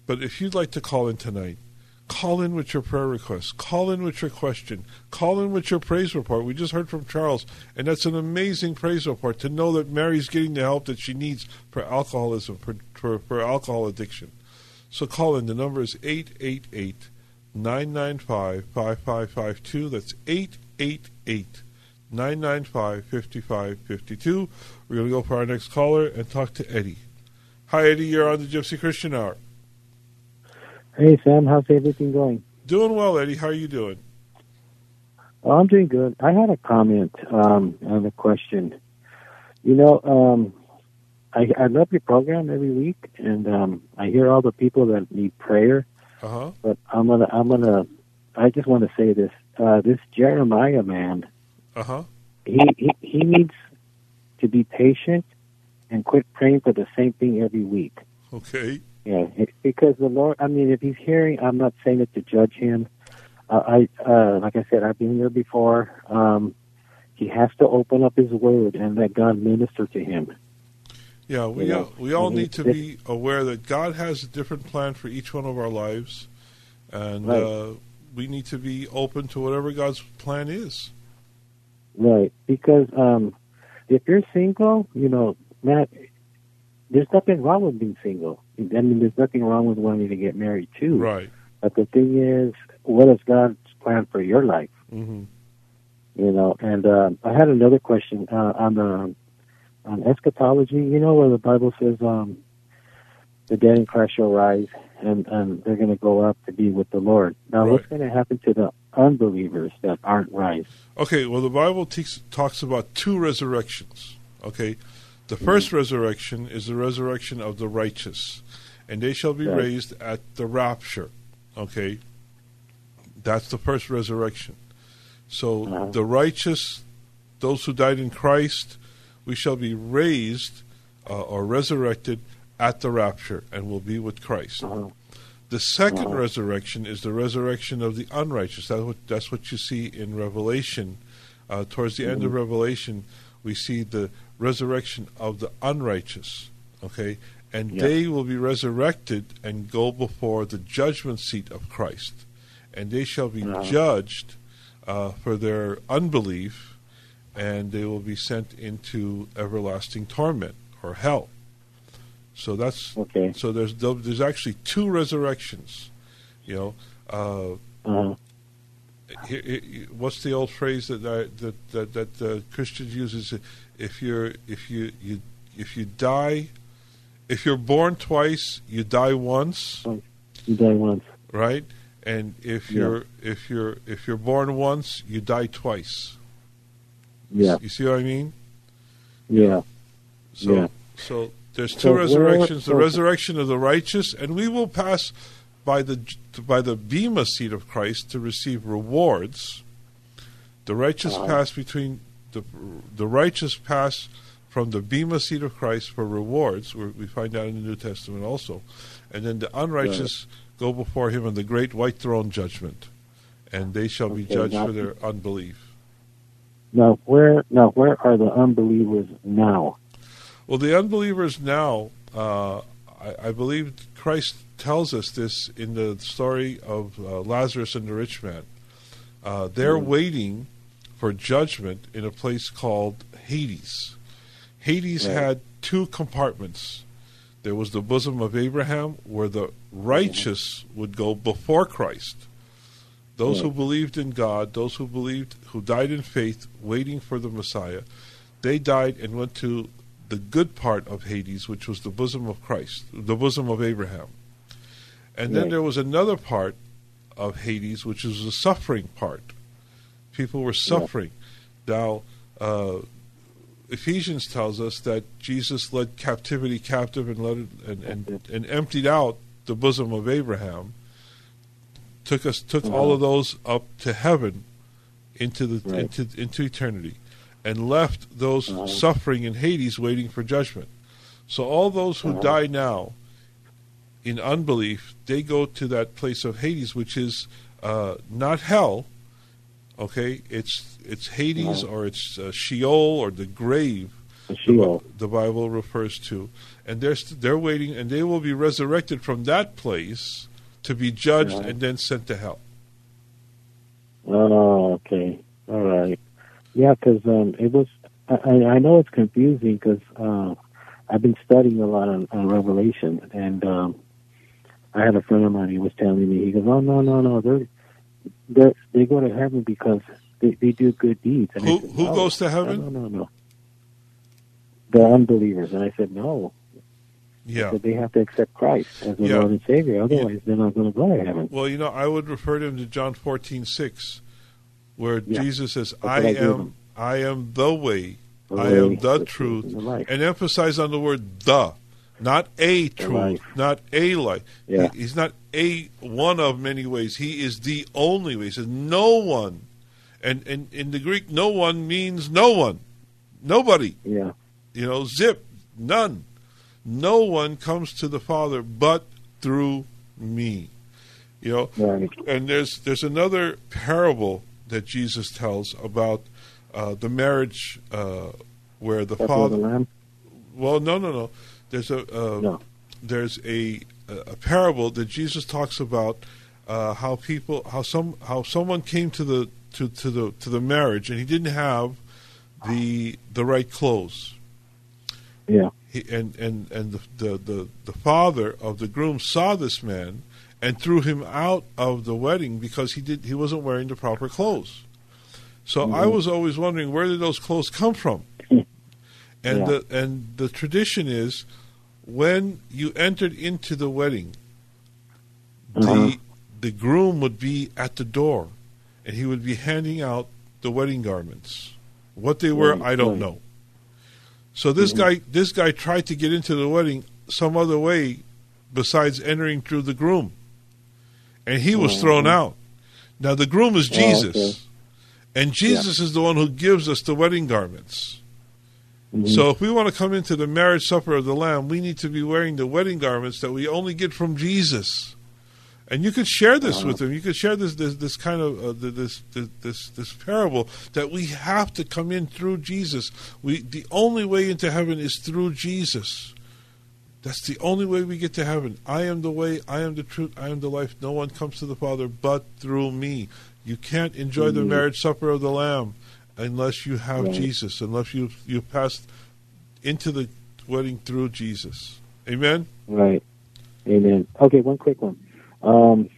But if you'd like to call in tonight, call in with your prayer request. Call in with your question. Call in with your praise report. We just heard from Charles, and that's an amazing praise report to know that Mary's getting the help that she needs for alcoholism, for, for, for alcohol addiction. So call in. The number is 888 995 5552. That's 888 995 5552. We're going to go for our next caller and talk to Eddie. Hi, Eddie. You're on the Gypsy Christian Hour. Hey Sam, how's everything going? Doing well, Eddie. How are you doing? Oh, I'm doing good. I had a comment um, and a question. You know, um, I, I love your program every week, and um, I hear all the people that need prayer. Uh huh. But I'm gonna, I'm gonna, I just want to say this. Uh, this Jeremiah man, Uh huh. he, he he needs to be patient and quit praying for the same thing every week. Okay. Yeah, because the Lord. I mean, if he's hearing, I'm not saying it to judge him. Uh, I, uh, like I said, I've been there before. Um, he has to open up his word and let God minister to him. Yeah, we You all, know, we all and need to be aware that God has a different plan for each one of our lives, and Right. uh, we need to be open to whatever God's plan is. Right, because um, if you're single, you know, Matt, there's nothing wrong with being single. I mean, there's nothing wrong with wanting to get married too. Right. But the thing is, what is God's plan for your life? hmm you know. And uh, I had another question uh, on the on eschatology. You know, where the Bible says um, the dead in Christ shall rise, and and they're going to go up to be with the Lord. Now, what's going to happen to the unbelievers that aren't rise? Okay, well, the Bible teaks talks about two resurrections. Okay, the first resurrection is the resurrection of the righteous, and they shall be raised at the rapture. Okay, that's the first resurrection. So the righteous, those who died in Christ, we shall be raised uh, or resurrected at the rapture, and will be with Christ. The 2nd resurrection is the resurrection of the unrighteous. That's what, that's what you see in Revelation. Uh, towards the end of Revelation, we see the resurrection of the unrighteous. Okay? And Yeah. they will be resurrected and go before the judgment seat of Christ. And they shall be judged uh, for their unbelief, and they will be sent into everlasting torment or hell. So that's okay. So there's there's actually two resurrections. You know, uh, Uh-huh. What's the old phrase that I, that that that the Christians uses? If you're if you you if you die, if you're born twice, you die once. You die once. right? And if Yeah. you're if you're if you're born once, you die twice. Yeah. You see what I mean? Yeah. So Yeah. so there's two So resurrections: the resurrection of the righteous, and we will pass by the by the bema seat of Christ to receive rewards. The righteous pass between the the righteous pass from the bema seat of Christ for rewards. We find that in the New Testament also, and then the unrighteous go before Him in the great white throne judgment, and they shall be judged now- for their unbelief. Now, where now where are the unbelievers now? Well, the unbelievers now, uh, I, I believe Christ tells us this in the story of uh, Lazarus and the rich man. Uh, they're Mm. waiting for judgment in a place called Hades. Hades Right. had two compartments. There was the bosom of Abraham, where the righteous would go before Christ. Those who believed in God, those who believed, who died in faith, waiting for the Messiah, they died and went to the good part of Hades, which was the bosom of Christ, the bosom of Abraham. And then Right. there was another part of Hades, which is the suffering part. People were suffering. Now, uh, Ephesians tells us that Jesus led captivity captive and led and, and, mm-hmm. and emptied out the bosom of Abraham. Took us took all of mm-hmm. those up to heaven, into the Right. into into eternity, and left those uh-huh. suffering in Hades waiting for judgment. So all those who uh-huh. die now in unbelief, they go to that place of Hades, which is uh, not hell. Okay, it's it's Hades or it's uh, Sheol or the grave. The The, Sheol. Bi- the Bible refers to, and they're st- they're waiting, and they will be resurrected from that place to be judged Right. and then sent to hell. Oh, okay. All right. Yeah, because um, it was. I, I I know it's confusing because uh, I've been studying a lot on, on Revelation, and um, I had a friend of mine. He was telling me. He goes, "Oh no, no, no! They're they they go to heaven because they, they do good deeds." And Who said, who "No, goes to heaven? no, no, no. The unbelievers, and I said, "No." Yeah. That they have to accept Christ as the Yeah. Lord and Savior. Otherwise, they're not going to go to heaven. Well, you know, I would refer them to John fourteen six, where Yeah. Jesus says, That's "I am. I am the way, The I am the the truth," truth, and the and emphasize on the word "the," not a truth, life. not a life. Yeah. He- he's not a one of many ways. He is the only way. He says, "No one," and and in the Greek, "no one" means no one, nobody. Yeah. You know, zip, none. No one comes to the Father but through me. You know, Right. and there's there's another parable that Jesus tells about uh, the marriage uh, where the father. the Well, no, no, no. There's a uh, No. there's a a parable that Jesus talks about uh, how people how some how someone came to the to, to the to the marriage and he didn't have the the right clothes. Yeah. He, and and and the, the the the father of the groom saw this man and threw him out of the wedding because he did he wasn't wearing the proper clothes. So I Mhm. was always wondering where did those clothes come from? And Yeah. the and the tradition is when you entered into the wedding, Uh-huh. the the groom would be at the door, and he would be handing out the wedding garments. What they were, Right, I don't right. know. So this Mhm. guy this guy tried to get into the wedding some other way besides entering through the groom, and he was thrown Mhm. out. Now the groom is Oh, Jesus, okay. and Jesus is the one who gives us the wedding garments. Mhm. So if we want to come into the marriage supper of the Lamb, we need to be wearing the wedding garments that we only get from Jesus. And you could share this Uh-huh. with them. You could share this this, this kind of uh, this, this this this parable that we have to come in through Jesus. We the only way into heaven is through Jesus. That's the only way we get to heaven. I am the way, I am the truth, I am the life. No one comes to the Father but through me. You can't enjoy the Mhm. marriage supper of the Lamb unless you have. Jesus, unless you you passed into the wedding through Jesus. Amen. Right. Amen. Okay, one quick one. Um,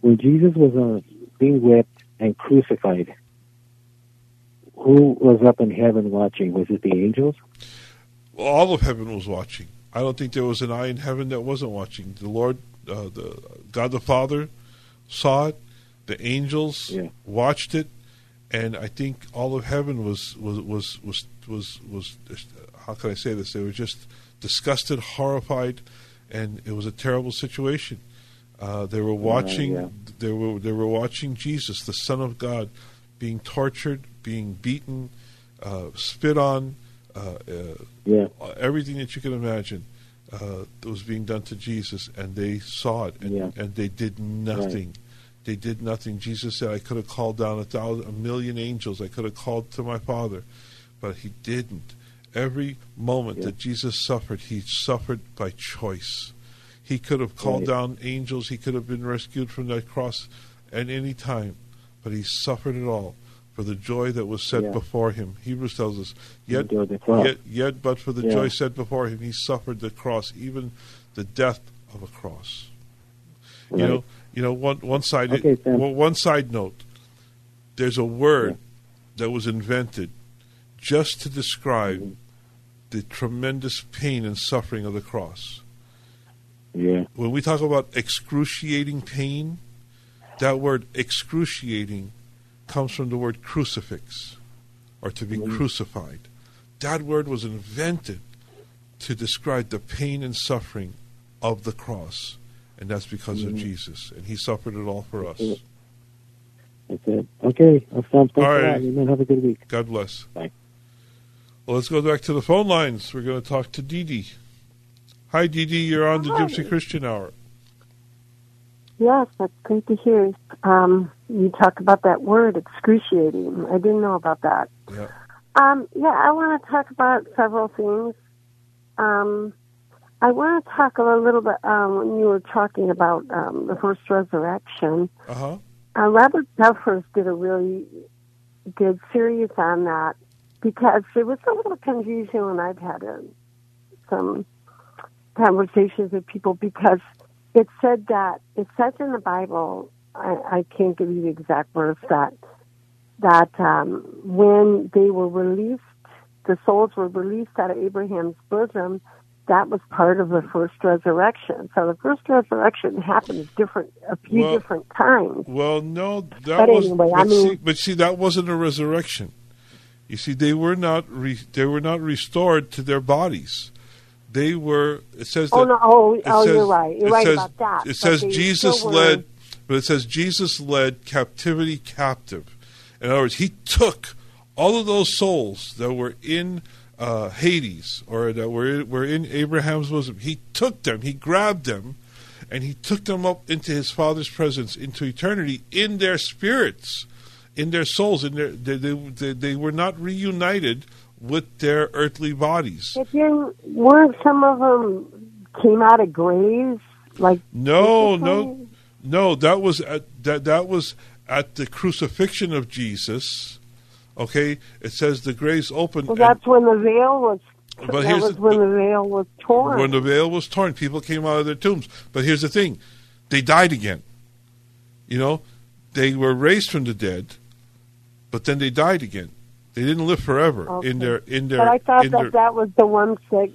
when Jesus was uh, being whipped and crucified, who was up in heaven watching? Was it the angels? Well, all of heaven was watching. I don't think there was an eye in heaven that wasn't watching. The Lord, uh, the God the Father, saw it. The angels Yeah. watched it, and I think all of heaven was was was was was, was how can I say this? They were just disgusted, horrified, and it was a terrible situation. Uh, they were watching. yeah. They were they were watching Jesus, the Son of God, being tortured, being beaten, uh, spit on. Uh, uh, Yeah. everything that you can imagine uh, was being done to Jesus, and they saw it, and, Yeah. and they did nothing. They did nothing. Jesus said, "I could have called down a thousand, a million angels. I could have called to my Father, but he didn't." Every moment Yeah. that Jesus suffered, he suffered by choice. He could have called Right. down angels. He could have been rescued from that cross at any time, but he suffered it all for the joy that was set Yeah. before him. Hebrews tells us, yet, Endured the cross. yet, yet, but for the Yeah. joy set before him, he suffered the cross, even the death of a cross. You know, you know. One one side, Okay, Sam. one, side note. There's a word that was invented just to describe Mm-hmm. the tremendous pain and suffering of the cross. Yeah. When we talk about excruciating pain, that word excruciating comes from the word crucifix, or to be Mm-hmm. crucified. That word was invented to describe the pain and suffering of the cross, and that's because of Mhm. Jesus, and He suffered it all for us. That's it. That's it. Okay. Well, Sam, thanks All a lot. Have a good week. God bless. Bye. Well, let's go back to the phone lines. We're going to talk to Dee Dee. Hi, Dee Dee. You're on the Hi. Gypsy Christian Hour. Yes, that's great to hear. Um, you talk about that word, excruciating. I didn't know about that. Yeah. Um, yeah, I want to talk about several things. Um, I want to talk a little bit um, when you were talking about um, the first resurrection. Uh huh. Uh, Robert Duffers did a really good series on that because there was a little confusion when I've had uh some conversations with people because it said that it says in the Bible. I, I can't give you the exact verse that that um, when they were released, the souls were released out of Abraham's bosom. That was part of the first resurrection. So the first resurrection happens different a few Well- different times. Well, no, that But was. anyway, but, I mean- see, but see, that wasn't a resurrection. You see, they were not. Re, they were not restored to their bodies. They were. It says. Oh no! Oh, oh, says- you're right. You're right says- about that. It says Jesus led, but it says Jesus led captivity captive. In other words, he took all of those souls that were in uh, Hades or that were were in Abraham's bosom. He took them. He grabbed them, and he took them up into his Father's presence, into eternity, in their spirits, in their souls. In their they they, they, they were not reunited with their earthly bodies. If you weren't some of them came out of graves, like No, no, no. That was at that that was at the crucifixion of Jesus. Okay, it says the graves opened. Well, and that's when the veil was. But that here's was the- when the veil was torn. when the veil was torn, people came out of their tombs. But here's the thing: they died again. You know, they were raised from the dead, but then they died again. They didn't live forever Okay. in their in their. but I thought that their, that was the ones that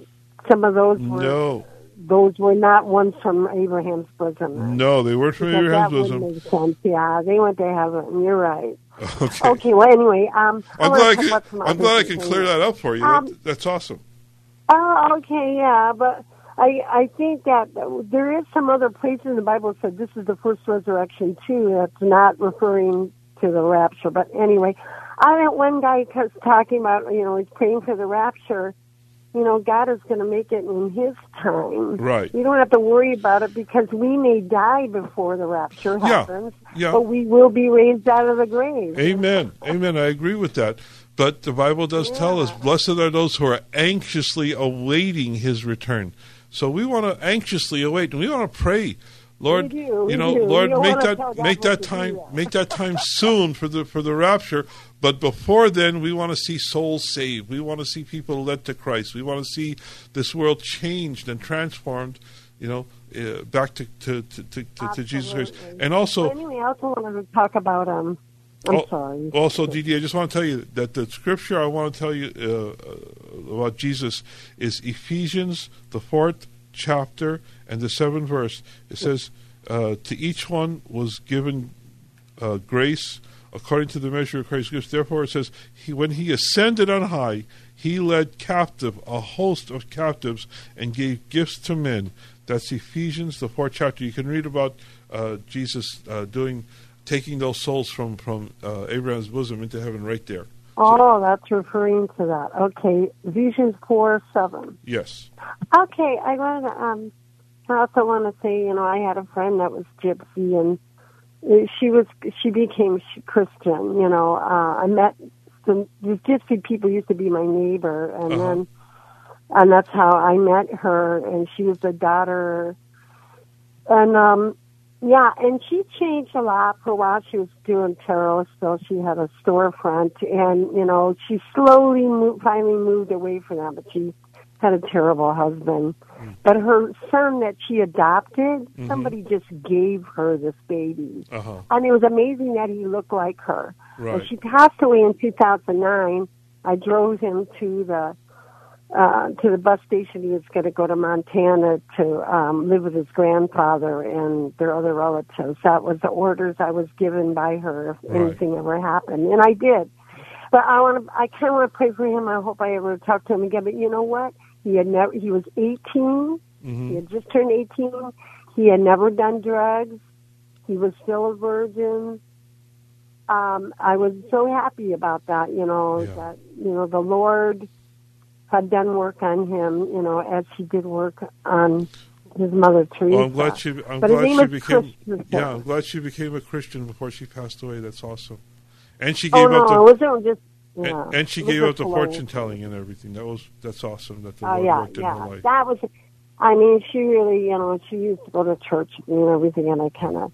some of those were. no, Those were not ones from Abraham's bosom. no, they weren't from Because Abraham's bosom. would make sense. Yeah, they went to heaven. You're right. Okay. Okay. Well, anyway, um, I'm glad I could, I'm glad I things. clear that up for you. Um, That- that's awesome. Oh, okay, yeah, but I I think that there is some other place in the Bible that said this is the first resurrection too. That's not referring to the rapture, but anyway, I had one guy was talking about you know he's praying for the rapture. You know, God is going to make it in His time. Right. You don't have to worry about it because we may die before the rapture happens, yeah. but we will be raised out of the grave. Amen. Amen. I agree with that. But the Bible does tell us, blessed are those who are anxiously awaiting his return. So we want to anxiously await, and we want to pray, Lord. We do, we you know, do. Lord, make that make that time yet. make that time soon for the for the rapture. But before then, we want to see souls saved. We want to see people led to Christ. We want to see this world changed and transformed. You know, uh, back to to to, to, to, Jesus Christ. And also, anyway, I also wanted to talk about um. I'm Al- sorry. Also, Didi, I just want to tell you that the scripture I want to tell you uh, uh, about Jesus is Ephesians, the fourth chapter and the seventh verse. It says, uh, "To each one was given uh, grace according to the measure of Christ's gifts." Therefore, it says, "He when he ascended on high, he led captive a host of captives and gave gifts to men." That's Ephesians, the fourth chapter. You can read about uh, Jesus uh, doing taking those souls from from uh, Abraham's bosom into heaven right there. Oh, that's referring to that. Okay, Ephesians four seven. Yes. Okay, I want to. Um, I also want to say, you know, I had a friend that was gypsy, and she was she became Christian. You know, uh, I met some these gypsy people used to be my neighbor, and Uh-huh. then and that's how I met her. And she was the daughter, and um, Yeah, and she changed a lot for a while. She was doing tarot still. She had a storefront, and you know, she slowly moved, finally moved away from that. But she had a terrible husband. But her son that she adopted, Mhm. somebody just gave her this baby, Uh-huh. and it was amazing that he looked like her. Right. she passed away in 2009, I drove him to the uh, to the bus station. He was going to go to Montana to um, live with his grandfather and their other relatives. That was the orders I was given by her if Right. anything ever happened, and I did. But I want to. I kind of want to pray for him. I hope I ever talk to him again. But you know what? He had never. He was 18. Mm-hmm. He had just turned 18. He had never done drugs. He was still a virgin. Um, I was so happy about that, you know, that, you know, the Lord had done work on him, you know, as he did work on his mother Teresa. Well, I'm glad she. I'm but glad she became. Christopher. Yeah, I'm glad she became a Christian before she passed away. That's awesome. And she Oh, gave no, up the. it wasn't just, yeah. and, and she It gave up the fortune telling and everything. That was that's awesome. That the Oh, Lord yeah, worked in yeah. her life. That was, I mean, she really, you know, she used to go to church and everything, and I kind of,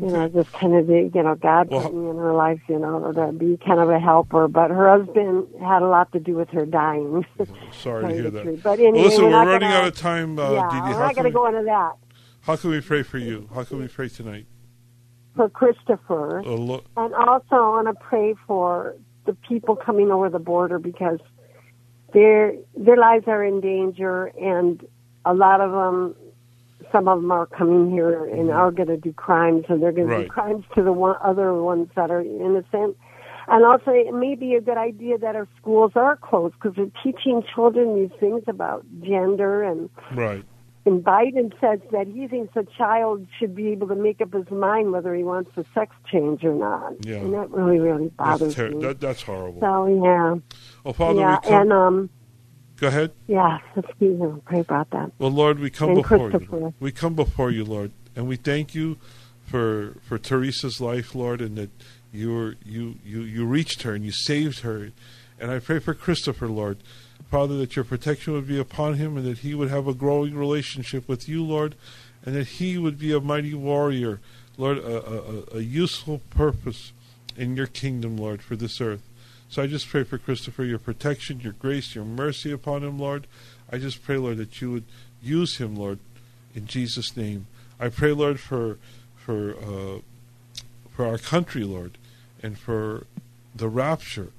you know, just kind of, you know, God Well, put me in her life, you know, to be kind of a helper. But her husband had a lot to do with her dying. Sorry to hear that. truth. But anyway, well, listen, we're we're, running gonna- out of time, uh, yeah, Dee Dee. we're How not can, going to we, go into that. how can we pray for you? How can we pray tonight? For Christopher. Uh, And also, I want to pray for the people coming over the border because their their lives are in danger, and a lot of them, some of them are coming here and are going to do crimes, and they're going to do crimes to the one, other ones that are innocent. And also, it may be a good idea that our schools are closed because they're teaching children these things about gender and right. And Biden says that he thinks a child should be able to make up his mind whether he wants a sex change or not. Yeah. And that really, really bothers That's, ter- me. that, that's horrible. so yeah. well, Father, yeah, we come. and um go ahead. yeah, excuse me, We'll pray about that. Well, Lord, we come And before you. We come before you, Lord, and we thank you for for Teresa's life, Lord, and that you you you you reached her and you saved her. And I pray for Christopher, Lord, Father, that your protection would be upon him, and that he would have a growing relationship with you, Lord, and that he would be a mighty warrior, Lord, a, a, a- useful purpose in your kingdom, Lord, for this earth. So I just pray for Christopher, your protection, your grace, your mercy upon him, Lord. I just pray, Lord, that you would use him, Lord, in Jesus' name. I pray, Lord, for for uh, for our country, Lord, and for the rapture.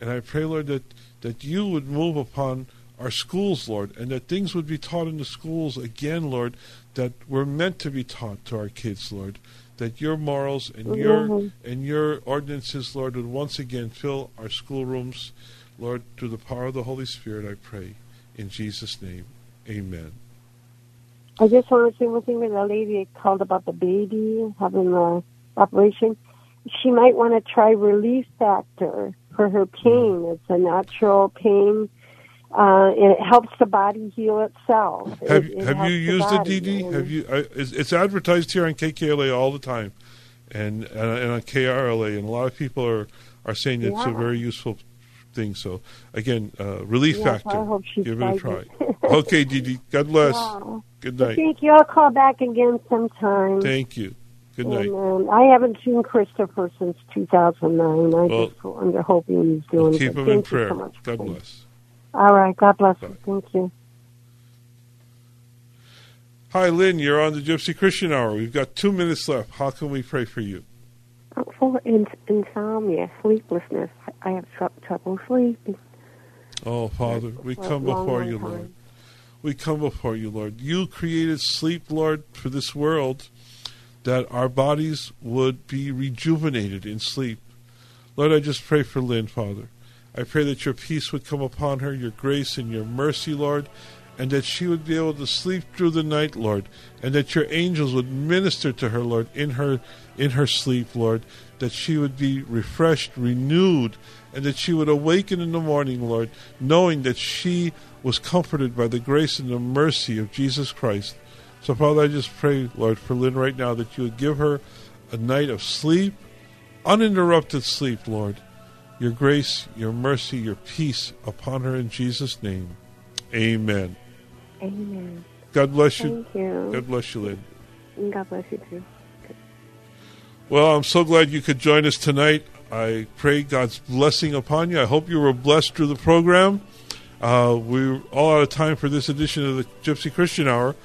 And I pray, Lord, that, that you would move upon our schools, Lord, and that things would be taught in the schools again, Lord, that were meant to be taught to our kids, Lord. That your morals and your Mhm. and your ordinances, Lord, would once again fill our schoolrooms, Lord, through the power of the Holy Spirit, I pray. In Jesus' name. Amen. I just want to say one thing with the lady called about the baby having the operation. She might want to try relief factor for her pain. It's a natural pain. Uh, and it helps the body heal itself. Have It- it Have you used it, body. DD? Have you? I, it's, it's advertised here on KKLA all the time, and and, and on KRLA, and a lot of people are are saying it's a very useful thing. So again, uh, relief Yes, factor. I hope she Give it a try. okay, DD. God bless. Wow. Good night. Thank you. I'll call back again sometime. Thank you. Good night. Um, I haven't seen Christopher since 2009. I Well, just I'm hoping he's doing Keep good. him in Thank you prayer. so much. God bless. All right. God bless you. Thank you. Hi, Lynn. You're on the Gypsy Christian Hour. We've got two minutes left. How can we pray for you? For insomnia, sleeplessness, I have trouble sleeping. Oh, Father, we come before you. Lord. We come before you, Lord. You created sleep, Lord, for this world, that our bodies would be rejuvenated in sleep. Lord, I just pray for Lynn, Father. I pray that your peace would come upon her, your grace and your mercy, Lord, and that she would be able to sleep through the night, Lord, and that your angels would minister to her, Lord, in her in her sleep, Lord, that she would be refreshed, renewed, and that she would awaken in the morning, Lord, knowing that she was comforted by the grace and the mercy of Jesus Christ. So, Father, I just pray, Lord, for Lynn right now that you would give her a night of sleep, uninterrupted sleep, Lord. Your grace, your mercy, your peace upon her in Jesus' name. Amen. Amen. God bless you. Thank you. God bless you, Lynn. God bless you too. Well, I'm so glad you could join us tonight. I pray God's blessing upon you. I hope you were blessed through the program. Uh, we're all out of time for this edition of the Gypsy Christian Hour,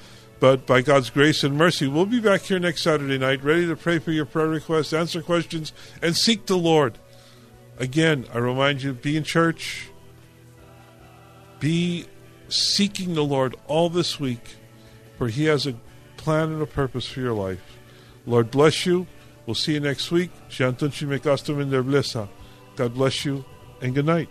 but by God's grace and mercy, we'll be back here next Saturday night, ready to pray for your prayer requests, answer questions, and seek the Lord. Again, I remind you be in church, be seeking the Lord all this week, for He has a plan and a purpose for your life. Lord bless you. We'll see you next week. God bless you and good night.